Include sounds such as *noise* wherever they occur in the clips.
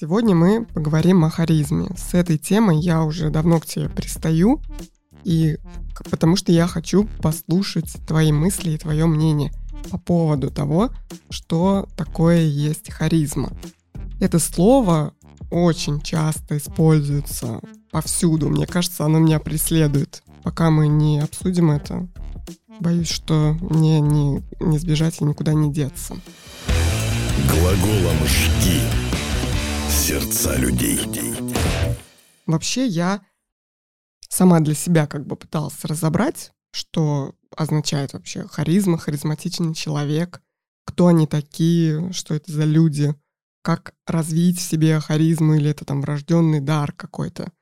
Сегодня мы поговорим о харизме. С этой темой я уже давно к тебе пристаю, и потому что я хочу послушать твои мысли и твое мнение по поводу того, что такое есть харизма. Это слово очень часто используется повсюду. Мне кажется, оно меня преследует. Пока мы не обсудим это, боюсь, что мне не, не сбежать и никуда не деться. Глаголом «жги» сердца людей. Вообще я сама для себя как бы пыталась разобрать, что означает вообще харизма, харизматичный человек, кто они такие, что это за люди, как развить в себе харизму или это там врожденный дар какой-то.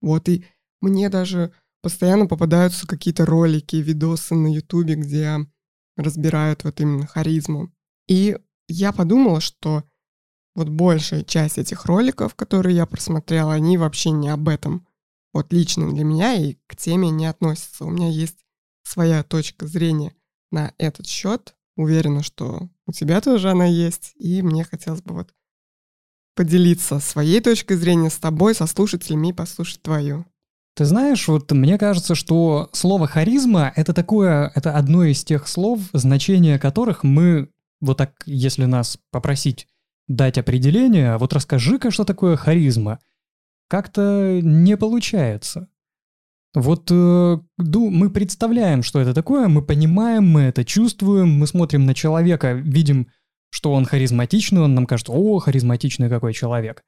Вот и мне даже постоянно попадаются какие-то ролики, видосы на ютубе, где разбирают вот именно харизму. И я подумала, что вот большая часть этих роликов, которые я просмотрела, они вообще не об этом. Вот лично для меня и к теме не относятся. У меня есть своя точка зрения на этот счет. Уверена, что у тебя тоже она есть. И мне хотелось бы вот поделиться своей точкой зрения с тобой, со слушателями и послушать твою. Ты знаешь, вот мне кажется, что слово харизма это такое, это одно из тех слов, значение которых мы вот так, если нас попросить дать определение, а вот расскажи-ка, что такое харизма, как-то не получается. Вот э, мы представляем, что это такое, мы понимаем, мы это чувствуем, мы смотрим на человека, видим, что он харизматичный, он нам кажется, о, харизматичный какой человек.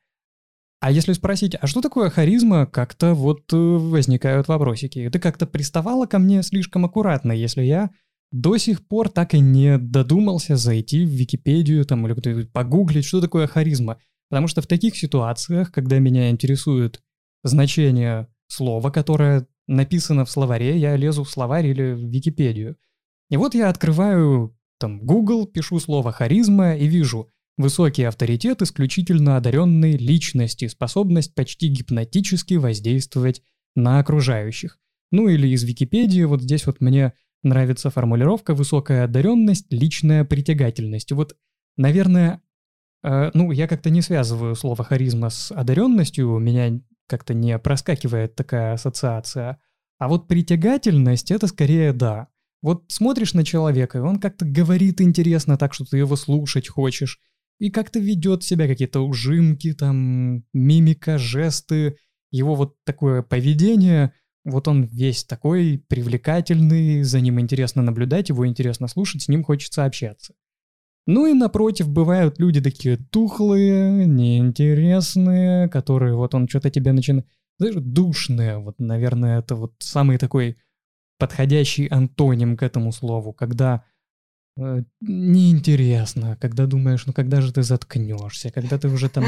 А если спросить, а что такое харизма, как-то вот э, возникают вопросики. Ты как-то приставала ко мне слишком аккуратно, если я до сих пор так и не додумался зайти в Википедию там или погуглить, что такое харизма. Потому что в таких ситуациях, когда меня интересует значение слова, которое написано в словаре, я лезу в словарь или в Википедию. И вот я открываю там Google, пишу слово «харизма» и вижу высокий авторитет исключительно одаренной личности, способность почти гипнотически воздействовать на окружающих. Ну или из Википедии, вот здесь вот мне Нравится формулировка «высокая одаренность, личная притягательность». Вот, наверное, э, ну, я как-то не связываю слово «харизма» с одаренностью, у меня как-то не проскакивает такая ассоциация. А вот притягательность — это скорее да. Вот смотришь на человека, и он как-то говорит интересно так, что ты его слушать хочешь, и как-то ведет себя какие-то ужимки, там, мимика, жесты, его вот такое поведение — вот он весь такой привлекательный, за ним интересно наблюдать, его интересно слушать, с ним хочется общаться. Ну и напротив, бывают люди такие тухлые, неинтересные, которые вот он что-то тебе начинает... Знаешь, душные, вот, наверное, это вот самый такой подходящий антоним к этому слову, когда э, неинтересно, когда думаешь, ну когда же ты заткнешься, когда ты уже там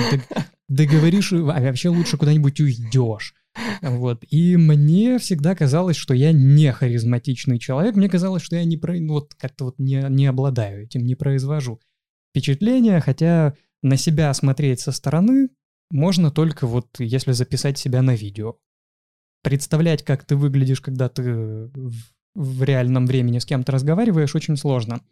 договоришь, а вообще лучше куда-нибудь уйдешь. Вот. И мне всегда казалось, что я не харизматичный человек. Мне казалось, что я не про... Ну, вот как-то вот не, не обладаю этим, не произвожу впечатления, хотя на себя смотреть со стороны можно только вот если записать себя на видео. Представлять, как ты выглядишь, когда ты в, в реальном времени с кем-то разговариваешь, очень сложно.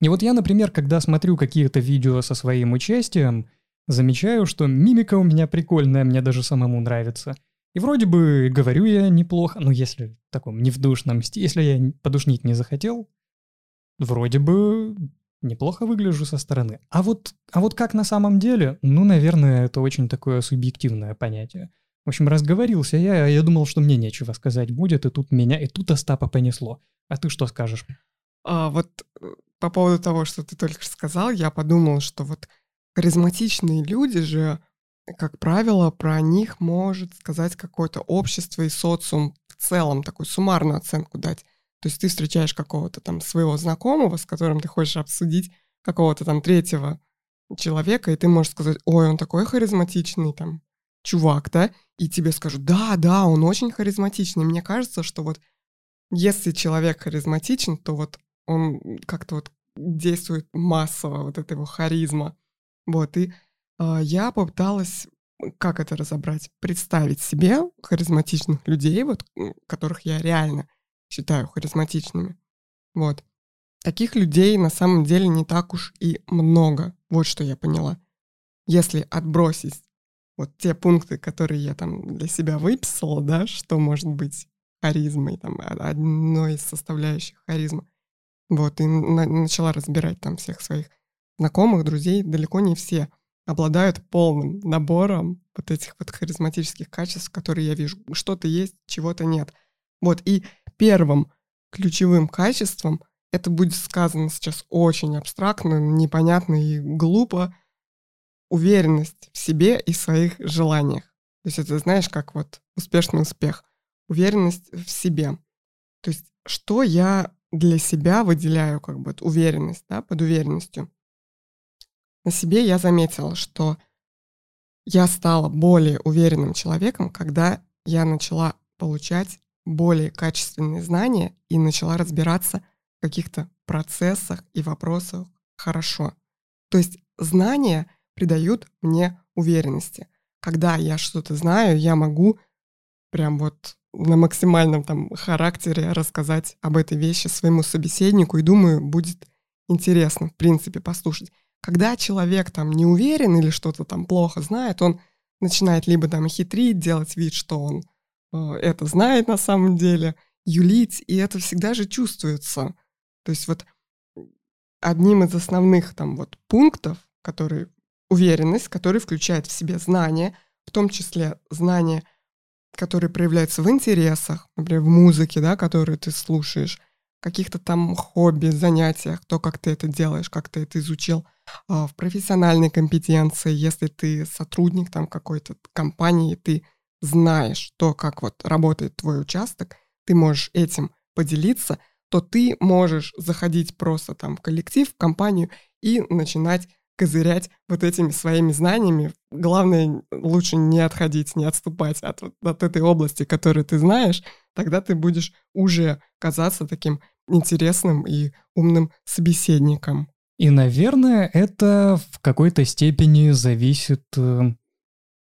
И вот я, например, когда смотрю какие-то видео со своим участием, замечаю, что мимика у меня прикольная, мне даже самому нравится – и вроде бы говорю я неплохо, ну если в таком невдушном стиле, если я подушнить не захотел, вроде бы неплохо выгляжу со стороны. А вот, а вот как на самом деле, ну, наверное, это очень такое субъективное понятие. В общем, разговорился я, я думал, что мне нечего сказать будет, и тут меня, и тут Остапа понесло. А ты что скажешь? А, вот э, по поводу того, что ты только что сказал, я подумал, что вот харизматичные люди же как правило, про них может сказать какое-то общество и социум в целом, такую суммарную оценку дать. То есть ты встречаешь какого-то там своего знакомого, с которым ты хочешь обсудить какого-то там третьего человека, и ты можешь сказать, ой, он такой харизматичный, там, чувак, да, и тебе скажут, да, да, он очень харизматичный. Мне кажется, что вот если человек харизматичен, то вот он как-то вот действует массово, вот эта его харизма. Вот, и я попыталась, как это разобрать, представить себе харизматичных людей, вот, которых я реально считаю харизматичными. Вот. Таких людей на самом деле не так уж и много. Вот что я поняла. Если отбросить вот те пункты, которые я там для себя выписала, да, что может быть харизмой, там, одной из составляющих харизмы. Вот, и на- начала разбирать там всех своих знакомых, друзей. Далеко не все обладают полным набором вот этих вот харизматических качеств, которые я вижу. Что-то есть, чего-то нет. Вот, и первым ключевым качеством, это будет сказано сейчас очень абстрактно, непонятно и глупо, уверенность в себе и своих желаниях. То есть это, знаешь, как вот успешный успех. Уверенность в себе. То есть что я для себя выделяю как бы уверенность, да, под уверенностью. На себе я заметила, что я стала более уверенным человеком, когда я начала получать более качественные знания и начала разбираться в каких-то процессах и вопросах хорошо. То есть знания придают мне уверенности. Когда я что-то знаю, я могу прям вот на максимальном там характере рассказать об этой вещи своему собеседнику и думаю, будет интересно, в принципе, послушать. Когда человек там не уверен или что-то там плохо знает, он начинает либо там хитрить, делать вид, что он э, это знает на самом деле, юлить, и это всегда же чувствуется. То есть вот одним из основных там вот пунктов, которые уверенность, которая включает в себе знания, в том числе знания, которые проявляются в интересах, например, в музыке, да, которую ты слушаешь, каких-то там хобби, занятиях, то, как ты это делаешь, как ты это изучил, а, в профессиональной компетенции, если ты сотрудник там какой-то компании, ты знаешь то, как вот работает твой участок, ты можешь этим поделиться, то ты можешь заходить просто там в коллектив, в компанию и начинать козырять вот этими своими знаниями. Главное, лучше не отходить, не отступать от, от этой области, которую ты знаешь, тогда ты будешь уже казаться таким интересным и умным собеседником. И, наверное, это в какой-то степени зависит... Э,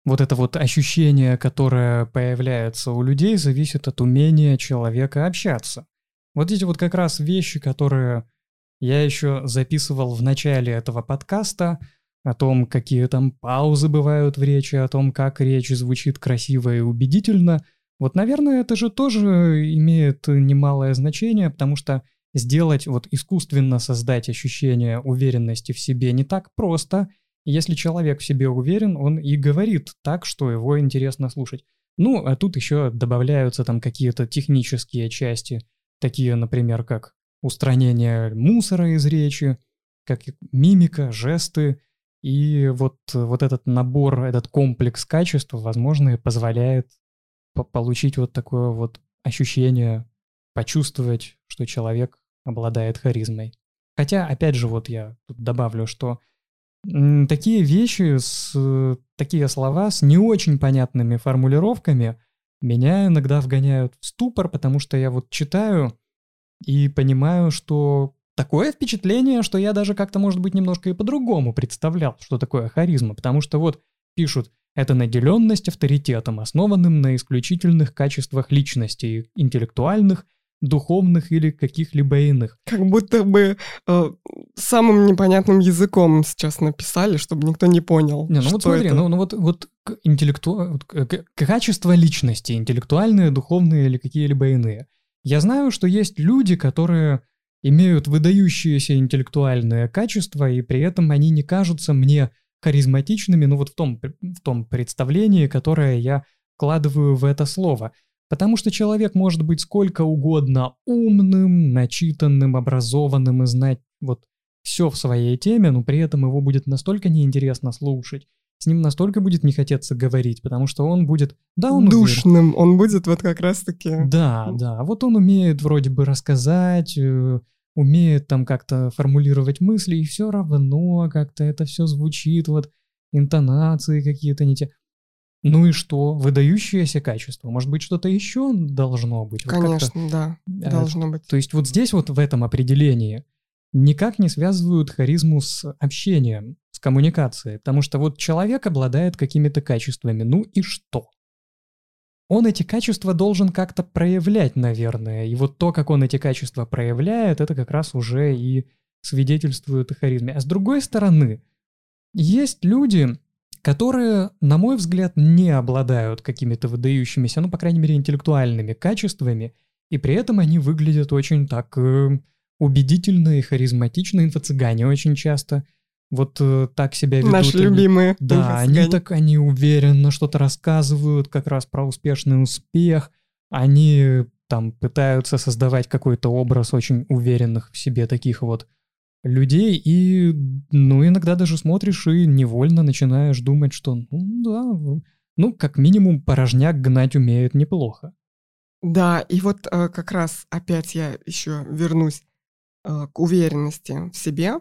вот это вот ощущение, которое появляется у людей, зависит от умения человека общаться. Вот эти вот как раз вещи, которые я еще записывал в начале этого подкаста о том, какие там паузы бывают в речи, о том, как речь звучит красиво и убедительно. Вот, наверное, это же тоже имеет немалое значение, потому что сделать, вот искусственно создать ощущение уверенности в себе не так просто. Если человек в себе уверен, он и говорит так, что его интересно слушать. Ну, а тут еще добавляются там какие-то технические части, такие, например, как устранение мусора из речи, как мимика, жесты. И вот, вот этот набор, этот комплекс качеств, возможно, позволяет по получить вот такое вот ощущение, почувствовать, что человек обладает харизмой. Хотя, опять же, вот я тут добавлю, что такие вещи, с, такие слова с не очень понятными формулировками меня иногда вгоняют в ступор, потому что я вот читаю и понимаю, что такое впечатление, что я даже как-то, может быть, немножко и по-другому представлял, что такое харизма, потому что вот пишут, это наделенность авторитетом, основанным на исключительных качествах личности, интеллектуальных, духовных или каких-либо иных. Как будто бы э, самым непонятным языком сейчас написали, чтобы никто не понял. Не, ну вот смотри, это. ну, ну вот, вот интеллекту... качество личности, интеллектуальные, духовные или какие-либо иные – я знаю, что есть люди, которые имеют выдающиеся интеллектуальные качества, и при этом они не кажутся мне харизматичными, ну вот в том, в том представлении, которое я вкладываю в это слово. Потому что человек может быть сколько угодно умным, начитанным, образованным и знать вот все в своей теме, но при этом его будет настолько неинтересно слушать, с ним настолько будет не хотеться говорить, потому что он будет... Да, он Душным, уверен. он будет вот как раз-таки... Да, да, вот он умеет вроде бы рассказать, э, умеет там как-то формулировать мысли, и все равно как-то это все звучит, вот интонации какие-то не те. Ну и что? Выдающееся качество. Может быть, что-то еще должно быть? Вот Конечно, да, э, должно быть. То есть вот здесь вот в этом определении никак не связывают харизму с общением коммуникации, потому что вот человек обладает какими-то качествами, ну и что? Он эти качества должен как-то проявлять, наверное, и вот то, как он эти качества проявляет, это как раз уже и свидетельствует о харизме. А с другой стороны, есть люди, которые, на мой взгляд, не обладают какими-то выдающимися, ну, по крайней мере, интеллектуальными качествами, и при этом они выглядят очень так э, убедительно и харизматично, инфо-цыгане очень часто вот э, так себя ведут. Наши они, любимые. Да, они так, они уверенно что-то рассказывают как раз про успешный успех, они там пытаются создавать какой-то образ очень уверенных в себе таких вот людей, и, ну, иногда даже смотришь и невольно начинаешь думать, что, ну, да, ну, как минимум, порожняк гнать умеет неплохо. Да, и вот э, как раз опять я еще вернусь э, к уверенности в себе.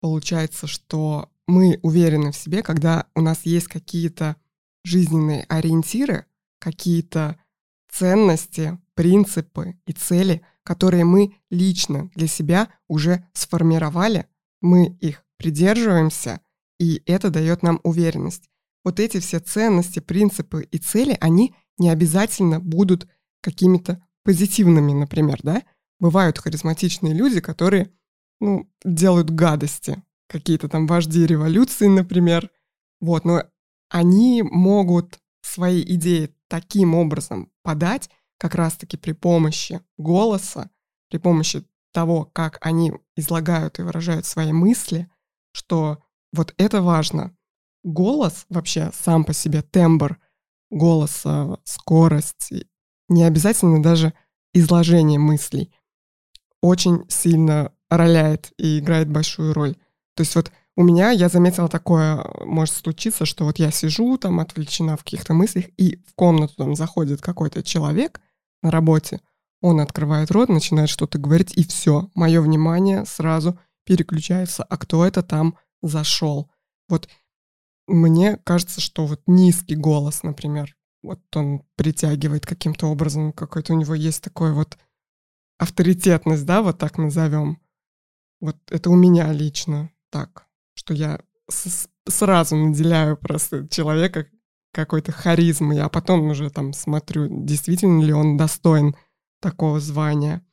Получается, что мы уверены в себе, когда у нас есть какие-то жизненные ориентиры, какие-то ценности, принципы и цели, которые мы лично для себя уже сформировали, мы их придерживаемся, и это дает нам уверенность. Вот эти все ценности, принципы и цели, они не обязательно будут какими-то позитивными, например, да? Бывают харизматичные люди, которые, ну, делают гадости, какие-то там вожди революции, например. Вот, но они могут свои идеи таким образом подать, как раз-таки при помощи голоса, при помощи того, как они излагают и выражают свои мысли, что вот это важно. Голос вообще сам по себе, тембр голоса, скорость, не обязательно даже изложение мыслей, очень сильно роляет и играет большую роль. То есть вот у меня, я заметила такое, может случиться, что вот я сижу там отвлечена в каких-то мыслях, и в комнату там заходит какой-то человек, на работе, он открывает рот, начинает что-то говорить, и все, мое внимание сразу переключается, а кто это там зашел. Вот мне кажется, что вот низкий голос, например, вот он притягивает каким-то образом, какой-то у него есть такой вот авторитетность, да, вот так назовем. Вот это у меня лично так, что я сразу наделяю просто человека какой-то харизмы, а потом уже там смотрю, действительно ли он достоин такого звания.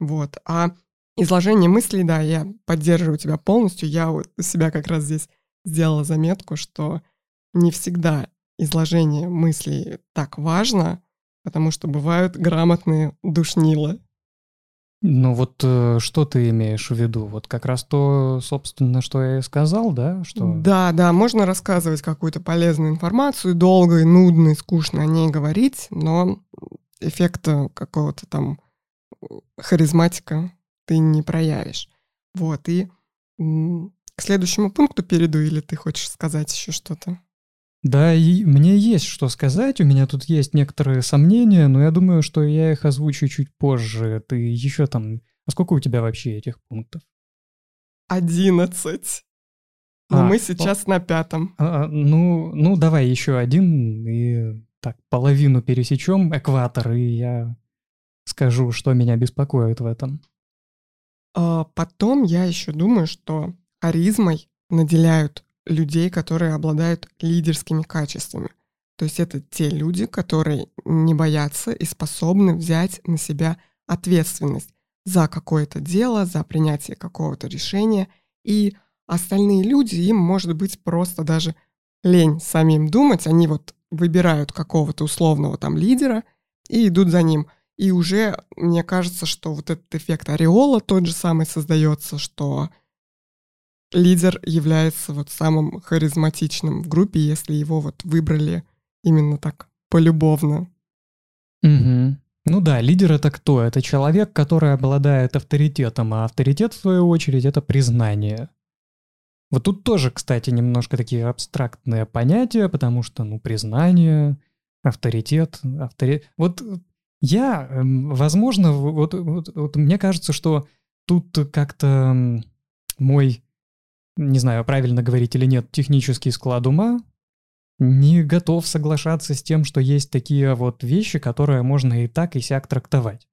Вот. А изложение мыслей, да, я поддерживаю тебя полностью. Я вот у себя как раз здесь сделала заметку, что не всегда изложение мыслей так важно, потому что бывают грамотные душнилы. Ну вот э, что ты имеешь в виду? Вот как раз то, собственно, что я и сказал, да? Что... Да, да, можно рассказывать какую-то полезную информацию, долго и нудно и скучно о ней говорить, но эффекта какого-то там харизматика ты не проявишь. Вот, и к следующему пункту перейду, или ты хочешь сказать еще что-то? Да, и мне есть что сказать, у меня тут есть некоторые сомнения, но я думаю, что я их озвучу чуть позже. Ты еще там... А сколько у тебя вообще этих пунктов? Одиннадцать. Но а, мы сейчас о... на пятом. А, а, ну, ну, давай еще один, и так, половину пересечем экватор, и я скажу, что меня беспокоит в этом. А потом я еще думаю, что харизмой наделяют людей, которые обладают лидерскими качествами. То есть это те люди, которые не боятся и способны взять на себя ответственность за какое-то дело, за принятие какого-то решения. И остальные люди, им может быть просто даже лень самим думать, они вот выбирают какого-то условного там лидера и идут за ним. И уже мне кажется, что вот этот эффект ореола тот же самый создается, что лидер является вот самым харизматичным в группе, если его вот выбрали именно так полюбовно. Угу. Ну да, лидер это кто? Это человек, который обладает авторитетом, а авторитет, в свою очередь, это признание. Вот тут тоже, кстати, немножко такие абстрактные понятия, потому что, ну, признание, авторитет, авторитет. Вот я, эм, возможно, вот, вот, вот мне кажется, что тут как-то мой не знаю, правильно говорить или нет, технический склад ума, не готов соглашаться с тем, что есть такие вот вещи, которые можно и так, и сяк трактовать.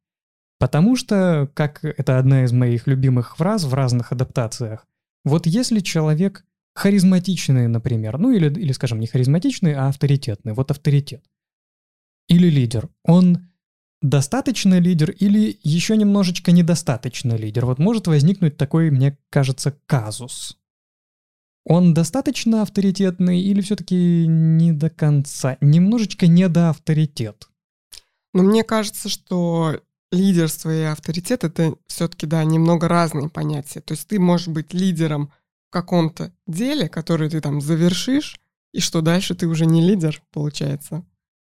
Потому что, как это одна из моих любимых фраз в разных адаптациях, вот если человек харизматичный, например, ну или, или скажем, не харизматичный, а авторитетный, вот авторитет, или лидер, он достаточно лидер или еще немножечко недостаточно лидер. Вот может возникнуть такой, мне кажется, казус. Он достаточно авторитетный или все-таки не до конца? Немножечко не до авторитет. Но мне кажется, что лидерство и авторитет — это все-таки, да, немного разные понятия. То есть ты можешь быть лидером в каком-то деле, который ты там завершишь, и что дальше ты уже не лидер, получается.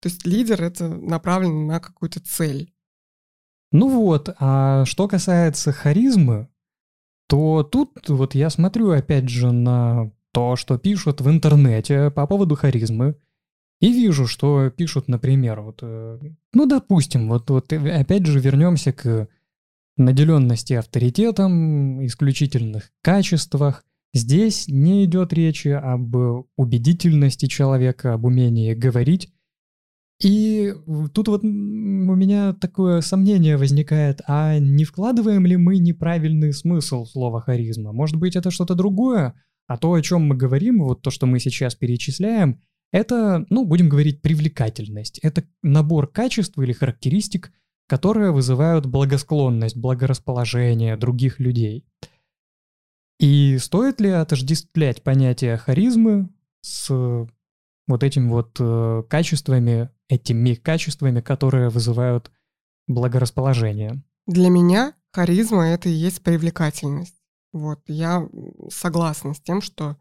То есть лидер — это направлено на какую-то цель. Ну вот, а что касается харизмы, то тут вот я смотрю опять же на то, что пишут в интернете по поводу харизмы, и вижу, что пишут, например, вот, э, ну, допустим, вот, вот опять же вернемся к наделенности авторитетом, исключительных качествах. Здесь не идет речи об убедительности человека, об умении говорить, и тут вот у меня такое сомнение возникает, а не вкладываем ли мы неправильный смысл слова харизма? Может быть, это что-то другое? А то, о чем мы говорим, вот то, что мы сейчас перечисляем, это, ну, будем говорить, привлекательность. Это набор качеств или характеристик, которые вызывают благосклонность, благорасположение других людей. И стоит ли отождествлять понятие харизмы с вот этими вот э, качествами, этими качествами, которые вызывают благорасположение. Для меня харизма — это и есть привлекательность. Вот, я согласна с тем, что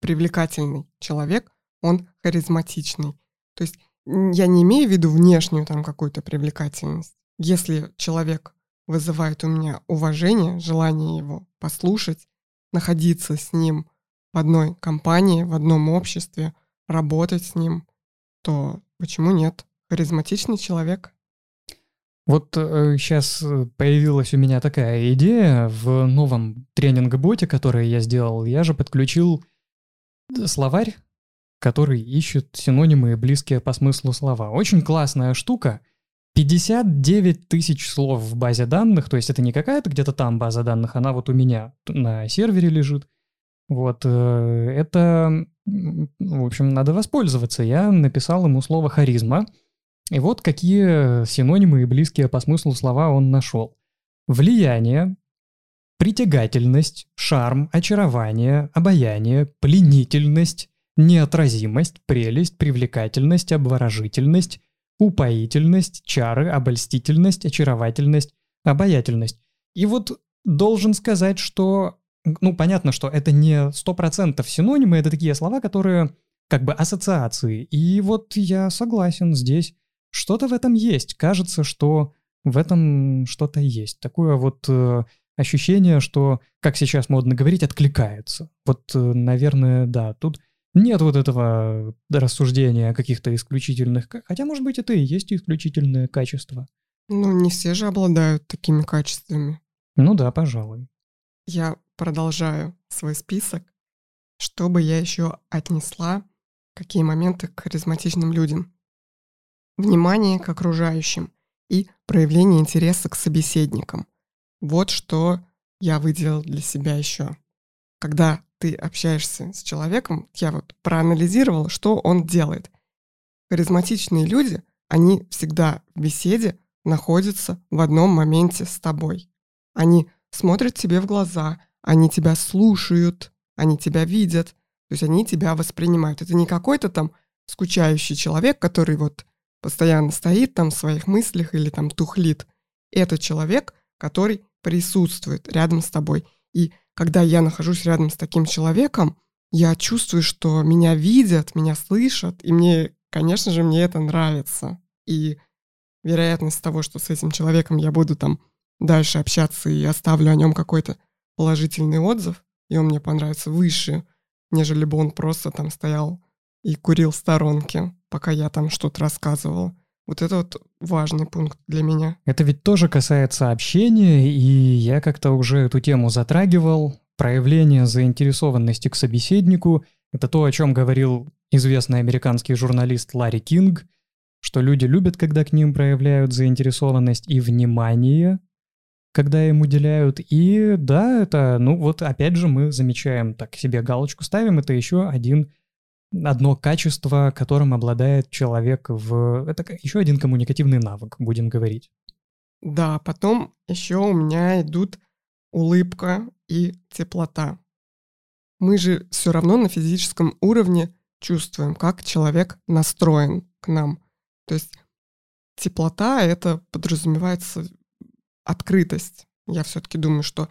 привлекательный человек, он харизматичный. То есть я не имею в виду внешнюю там какую-то привлекательность. Если человек вызывает у меня уважение, желание его послушать, находиться с ним в одной компании, в одном обществе, работать с ним, то почему нет? Харизматичный человек. Вот э, сейчас э, появилась у меня такая идея в новом тренинг-боте, который я сделал. Я же подключил словарь, который ищет синонимы близкие по смыслу слова. Очень классная штука. 59 тысяч слов в базе данных, то есть это не какая-то где-то там база данных, она вот у меня на сервере лежит. Вот, э, это в общем, надо воспользоваться. Я написал ему слово «харизма», и вот какие синонимы и близкие по смыслу слова он нашел. Влияние, притягательность, шарм, очарование, обаяние, пленительность, неотразимость, прелесть, привлекательность, обворожительность, упоительность, чары, обольстительность, очаровательность, обаятельность. И вот должен сказать, что ну, понятно, что это не сто процентов синонимы, это такие слова, которые как бы ассоциации. И вот я согласен здесь. Что-то в этом есть. Кажется, что в этом что-то есть. Такое вот э, ощущение, что, как сейчас модно говорить, откликается. Вот, э, наверное, да, тут нет вот этого рассуждения о каких-то исключительных... Хотя, может быть, это и есть исключительное качество. Ну, не все же обладают такими качествами. Ну да, пожалуй. Я продолжаю свой список, чтобы я еще отнесла какие моменты к харизматичным людям. Внимание к окружающим и проявление интереса к собеседникам. Вот что я выделил для себя еще. Когда ты общаешься с человеком, я вот проанализировала, что он делает. Харизматичные люди, они всегда в беседе находятся в одном моменте с тобой. Они смотрят тебе в глаза, они тебя слушают, они тебя видят, то есть они тебя воспринимают. Это не какой-то там скучающий человек, который вот постоянно стоит там в своих мыслях или там тухлит. Это человек, который присутствует рядом с тобой. И когда я нахожусь рядом с таким человеком, я чувствую, что меня видят, меня слышат, и мне, конечно же, мне это нравится. И вероятность того, что с этим человеком я буду там дальше общаться и оставлю о нем какой-то положительный отзыв, и он мне понравится выше, нежели бы он просто там стоял и курил в сторонке, пока я там что-то рассказывала. Вот это вот важный пункт для меня. Это ведь тоже касается общения, и я как-то уже эту тему затрагивал. Проявление заинтересованности к собеседнику — это то, о чем говорил известный американский журналист Ларри Кинг, что люди любят, когда к ним проявляют заинтересованность и внимание, когда им уделяют. И да, это, ну вот опять же мы замечаем, так себе галочку ставим, это еще один одно качество, которым обладает человек в... Это еще один коммуникативный навык, будем говорить. Да, потом еще у меня идут улыбка и теплота. мы же все равно на физическом уровне чувствуем, как человек настроен к нам. То есть теплота — это подразумевается открытость. Я все-таки думаю, что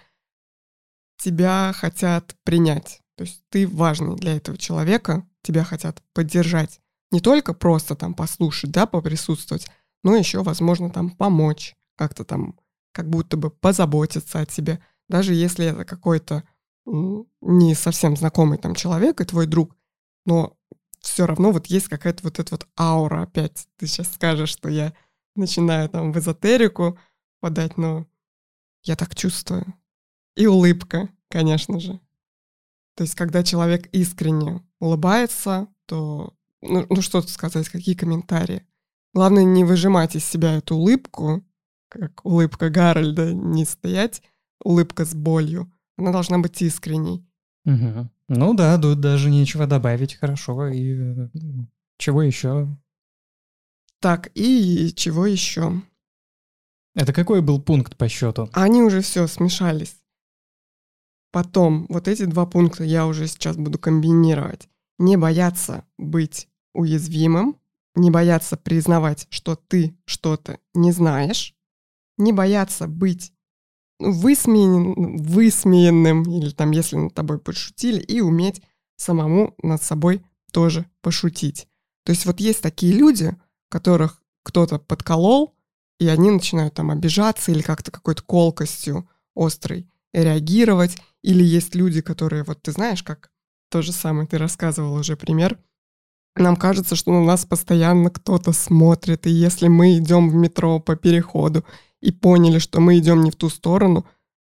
тебя хотят принять. То есть ты важный для этого человека, тебя хотят поддержать. Не только просто там послушать, да, поприсутствовать, но еще, возможно, там помочь, как-то там, как будто бы позаботиться о тебе. Даже если это какой-то не совсем знакомый там человек и твой друг, но все равно вот есть какая-то вот эта вот аура опять. Ты сейчас скажешь, что я начинаю там в эзотерику подать, но я так чувствую. И улыбка, конечно же. То есть, когда человек искренне улыбается, то, ну, ну что тут сказать, какие комментарии? Главное не выжимать из себя эту улыбку, как улыбка Гарольда, не стоять, улыбка с болью. Она должна быть искренней. Угу. Ну да, тут даже нечего добавить, хорошо. И э, чего еще? Так, и чего еще? Это какой был пункт по счету? Они уже все смешались. Потом, вот эти два пункта я уже сейчас буду комбинировать. Не бояться быть уязвимым, не бояться признавать, что ты что-то не знаешь, не бояться быть высмеян, высмеянным, или там, если над тобой пошутили, и уметь самому над собой тоже пошутить. То есть вот есть такие люди, которых кто-то подколол, и они начинают там обижаться или как-то какой-то колкостью острой реагировать. Или есть люди, которые, вот ты знаешь, как то же самое, ты рассказывал уже пример, нам кажется, что на нас постоянно кто-то смотрит, и если мы идем в метро по переходу и поняли, что мы идем не в ту сторону,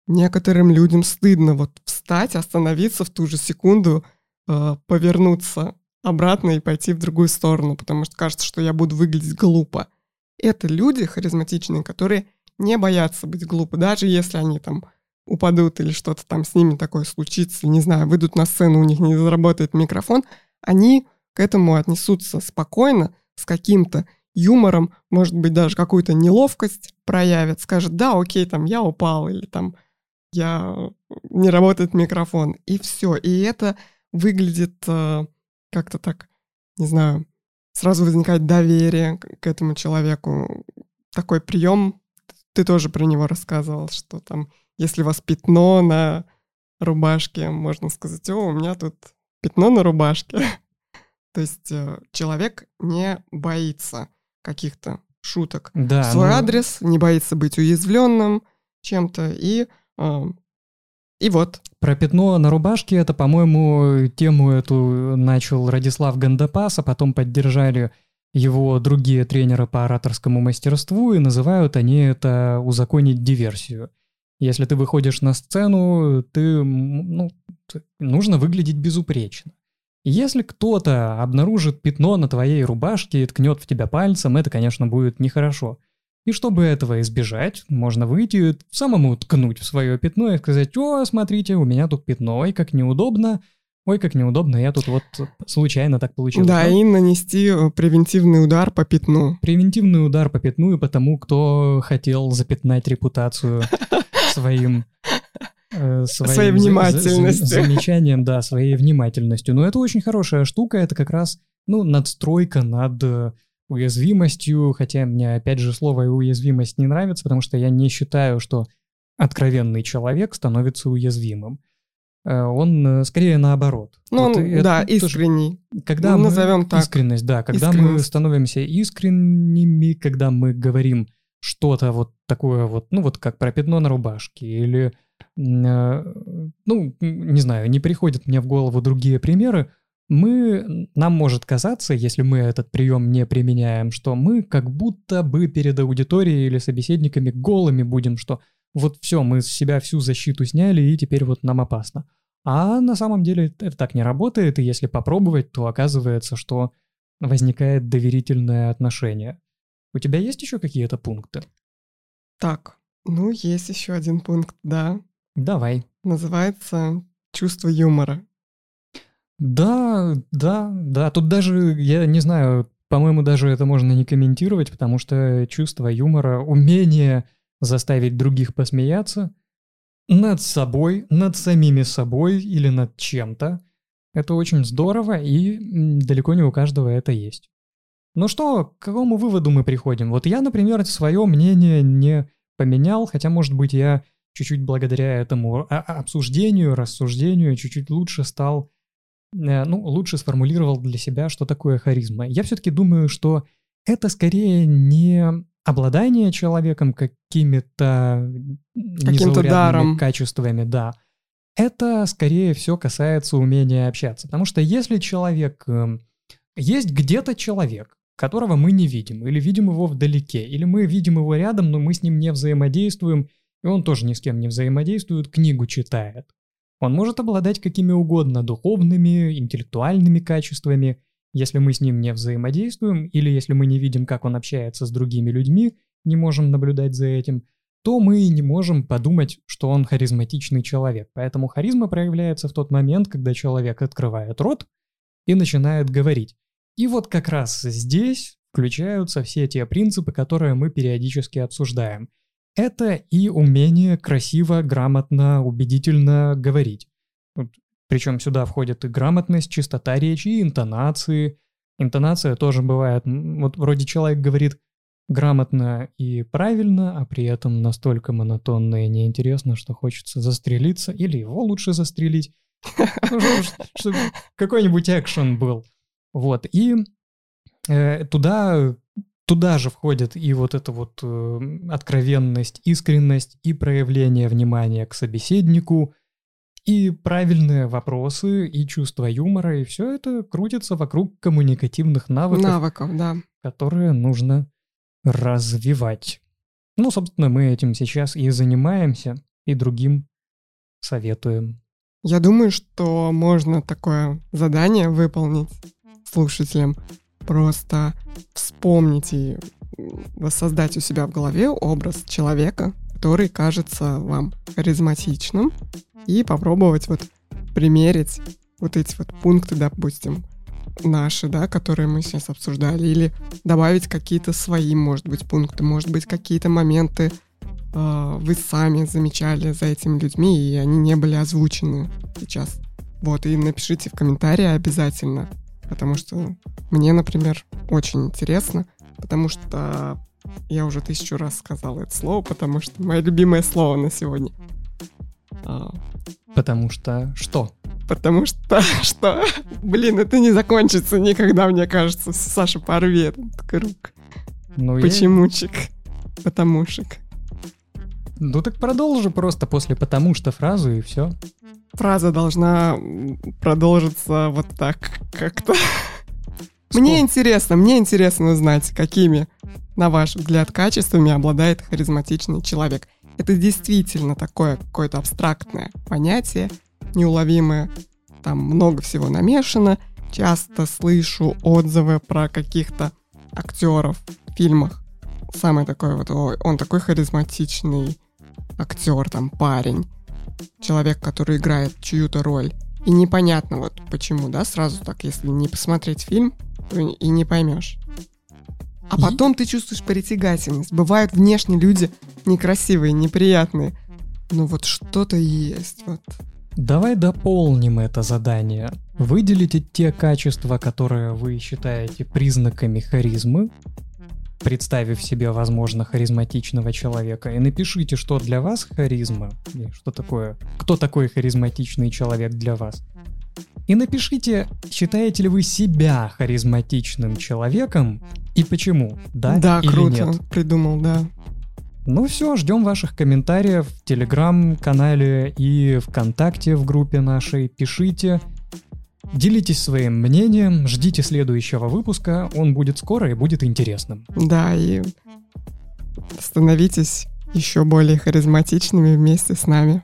некоторым людям стыдно вот встать, остановиться в ту же секунду, э, повернуться обратно и пойти в другую сторону, потому что кажется, что я буду выглядеть глупо. Это люди харизматичные, которые не боятся быть глупы, даже если они там упадут или что-то там с ними такое случится, не знаю, выйдут на сцену, у них не заработает микрофон, они к этому отнесутся спокойно, с каким-то юмором, может быть, даже какую-то неловкость проявят, скажет, да, окей, там, я упал, или там, я не работает микрофон, и все. И это выглядит э, как-то так, не знаю, сразу возникает доверие к этому человеку. Такой прием, ты тоже про него рассказывал, что там, если у вас пятно на рубашке, можно сказать, о, у меня тут пятно на рубашке. *laughs* То есть э, человек не боится каких-то шуток да, в свой ну... адрес, не боится быть уязвленным чем-то, и, э, и вот. Про пятно на рубашке, это, по-моему, тему эту начал Радислав Гандапас, а потом поддержали его другие тренеры по ораторскому мастерству, и называют они это «узаконить диверсию». Если ты выходишь на сцену, ты, ну, нужно выглядеть безупречно. Если кто-то обнаружит пятно на твоей рубашке и ткнет в тебя пальцем, это, конечно, будет нехорошо. И чтобы этого избежать, можно выйти, самому ткнуть в свое пятно и сказать, о, смотрите, у меня тут пятно, ой, как неудобно, ой, как неудобно, я тут вот случайно так получилось. Да, и нанести э, превентивный удар по пятну. Превентивный удар по пятну и по тому, кто хотел запятнать репутацию *laughs* своим э, своим своей внимательностью. За, замечанием, да, своей внимательностью. Но это очень хорошая штука, это как раз, ну, надстройка над э, уязвимостью, хотя мне, опять же, слово уязвимость не нравится, потому что я не считаю, что откровенный человек становится уязвимым. Э, он э, скорее наоборот. Ну, вот он, да, искренний. Когда ну, назовем мы, так. Искренность, да. Когда мы становимся искренними, когда мы говорим что-то вот такое вот, ну вот как про пятно на рубашке или Э, ну, не знаю, не приходят мне в голову другие примеры, мы, нам может казаться, если мы этот прием не применяем, что мы как будто бы перед аудиторией или собеседниками голыми будем, что вот все, мы с себя всю защиту сняли, и теперь вот нам опасно. А на самом деле это так не работает, и если попробовать, то оказывается, что возникает доверительное отношение. У тебя есть еще какие-то пункты? Так, ну, есть еще один пункт, да. Давай. Называется чувство юмора. Да, да, да. Тут даже, я не знаю, по-моему, даже это можно не комментировать, потому что чувство юмора, умение заставить других посмеяться, над собой, над самими собой или над чем-то. Это очень здорово, и далеко не у каждого это есть. Ну что, к какому выводу мы приходим? Вот я, например, свое мнение не поменял, хотя, может быть, я чуть-чуть благодаря этому обсуждению, рассуждению чуть-чуть лучше стал, ну, лучше сформулировал для себя, что такое харизма. Я все-таки думаю, что это скорее не обладание человеком какими-то каким-то даром качествами, да. Это скорее все касается умения общаться. Потому что если человек... Эм, есть где-то человек, которого мы не видим, или видим его вдалеке, или мы видим его рядом, но мы с ним не взаимодействуем, и он тоже ни с кем не взаимодействует, книгу читает. Он может обладать какими угодно духовными, интеллектуальными качествами, если мы с ним не взаимодействуем, или если мы не видим, как он общается с другими людьми, не можем наблюдать за этим, то мы не можем подумать, что он харизматичный человек. Поэтому харизма проявляется в тот момент, когда человек открывает рот и начинает говорить. И вот как раз здесь включаются все те принципы, которые мы периодически обсуждаем. Это и умение красиво, грамотно, убедительно говорить. Причем сюда входит и грамотность, чистота речи, и интонации. Интонация тоже бывает. Вот вроде человек говорит грамотно и правильно, а при этом настолько монотонно и неинтересно, что хочется застрелиться, или его лучше застрелить, *laughs* ну, чтобы какой-нибудь экшен был. Вот, и э, туда, туда же входит и вот эта вот э, откровенность, искренность и проявление внимания к собеседнику – и правильные вопросы, и чувство юмора, и все это крутится вокруг коммуникативных навыков. Навыков, да. Которые нужно развивать. Ну, собственно, мы этим сейчас и занимаемся, и другим советуем. Я думаю, что можно такое задание выполнить слушателям. Просто вспомнить и воссоздать у себя в голове образ человека, который кажется вам харизматичным, и попробовать вот примерить вот эти вот пункты, допустим, наши, да, которые мы сейчас обсуждали, или добавить какие-то свои, может быть, пункты, может быть, какие-то моменты э, вы сами замечали за этими людьми, и они не были озвучены сейчас. Вот, и напишите в комментарии обязательно, потому что мне, например, очень интересно, потому что я уже тысячу раз сказала это слово, потому что мое любимое слово на сегодня. А, Потому что что? Потому что *laughs* что? Блин, это не закончится никогда, мне кажется. Саша порвет этот круг. Ну, Почемучек. Я... Потомушек. Ну так продолжи просто после «потому что» фразу и все. Фраза должна продолжиться вот так как-то. Мне интересно, мне интересно узнать, какими, на ваш взгляд, качествами обладает харизматичный человек. Это действительно такое какое-то абстрактное понятие, неуловимое. Там много всего намешано. Часто слышу отзывы про каких-то актеров в фильмах. Самый такой вот, ой, он такой харизматичный актер, там, парень. Человек, который играет чью-то роль. И непонятно вот почему, да, сразу так, если не посмотреть фильм, то и не поймешь. А потом ты чувствуешь притягательность. Бывают внешне люди некрасивые, неприятные. Но вот что-то есть. Вот. Давай дополним это задание. Выделите те качества, которые вы считаете признаками харизмы, представив себе, возможно, харизматичного человека, и напишите, что для вас харизма, и что такое, кто такой харизматичный человек для вас. И напишите, считаете ли вы себя харизматичным человеком и почему, да, да или круто, нет. придумал, да. Ну все, ждем ваших комментариев в Телеграм-канале и ВКонтакте в группе нашей. Пишите, делитесь своим мнением, ждите следующего выпуска, он будет скоро и будет интересным. Да, и становитесь еще более харизматичными вместе с нами.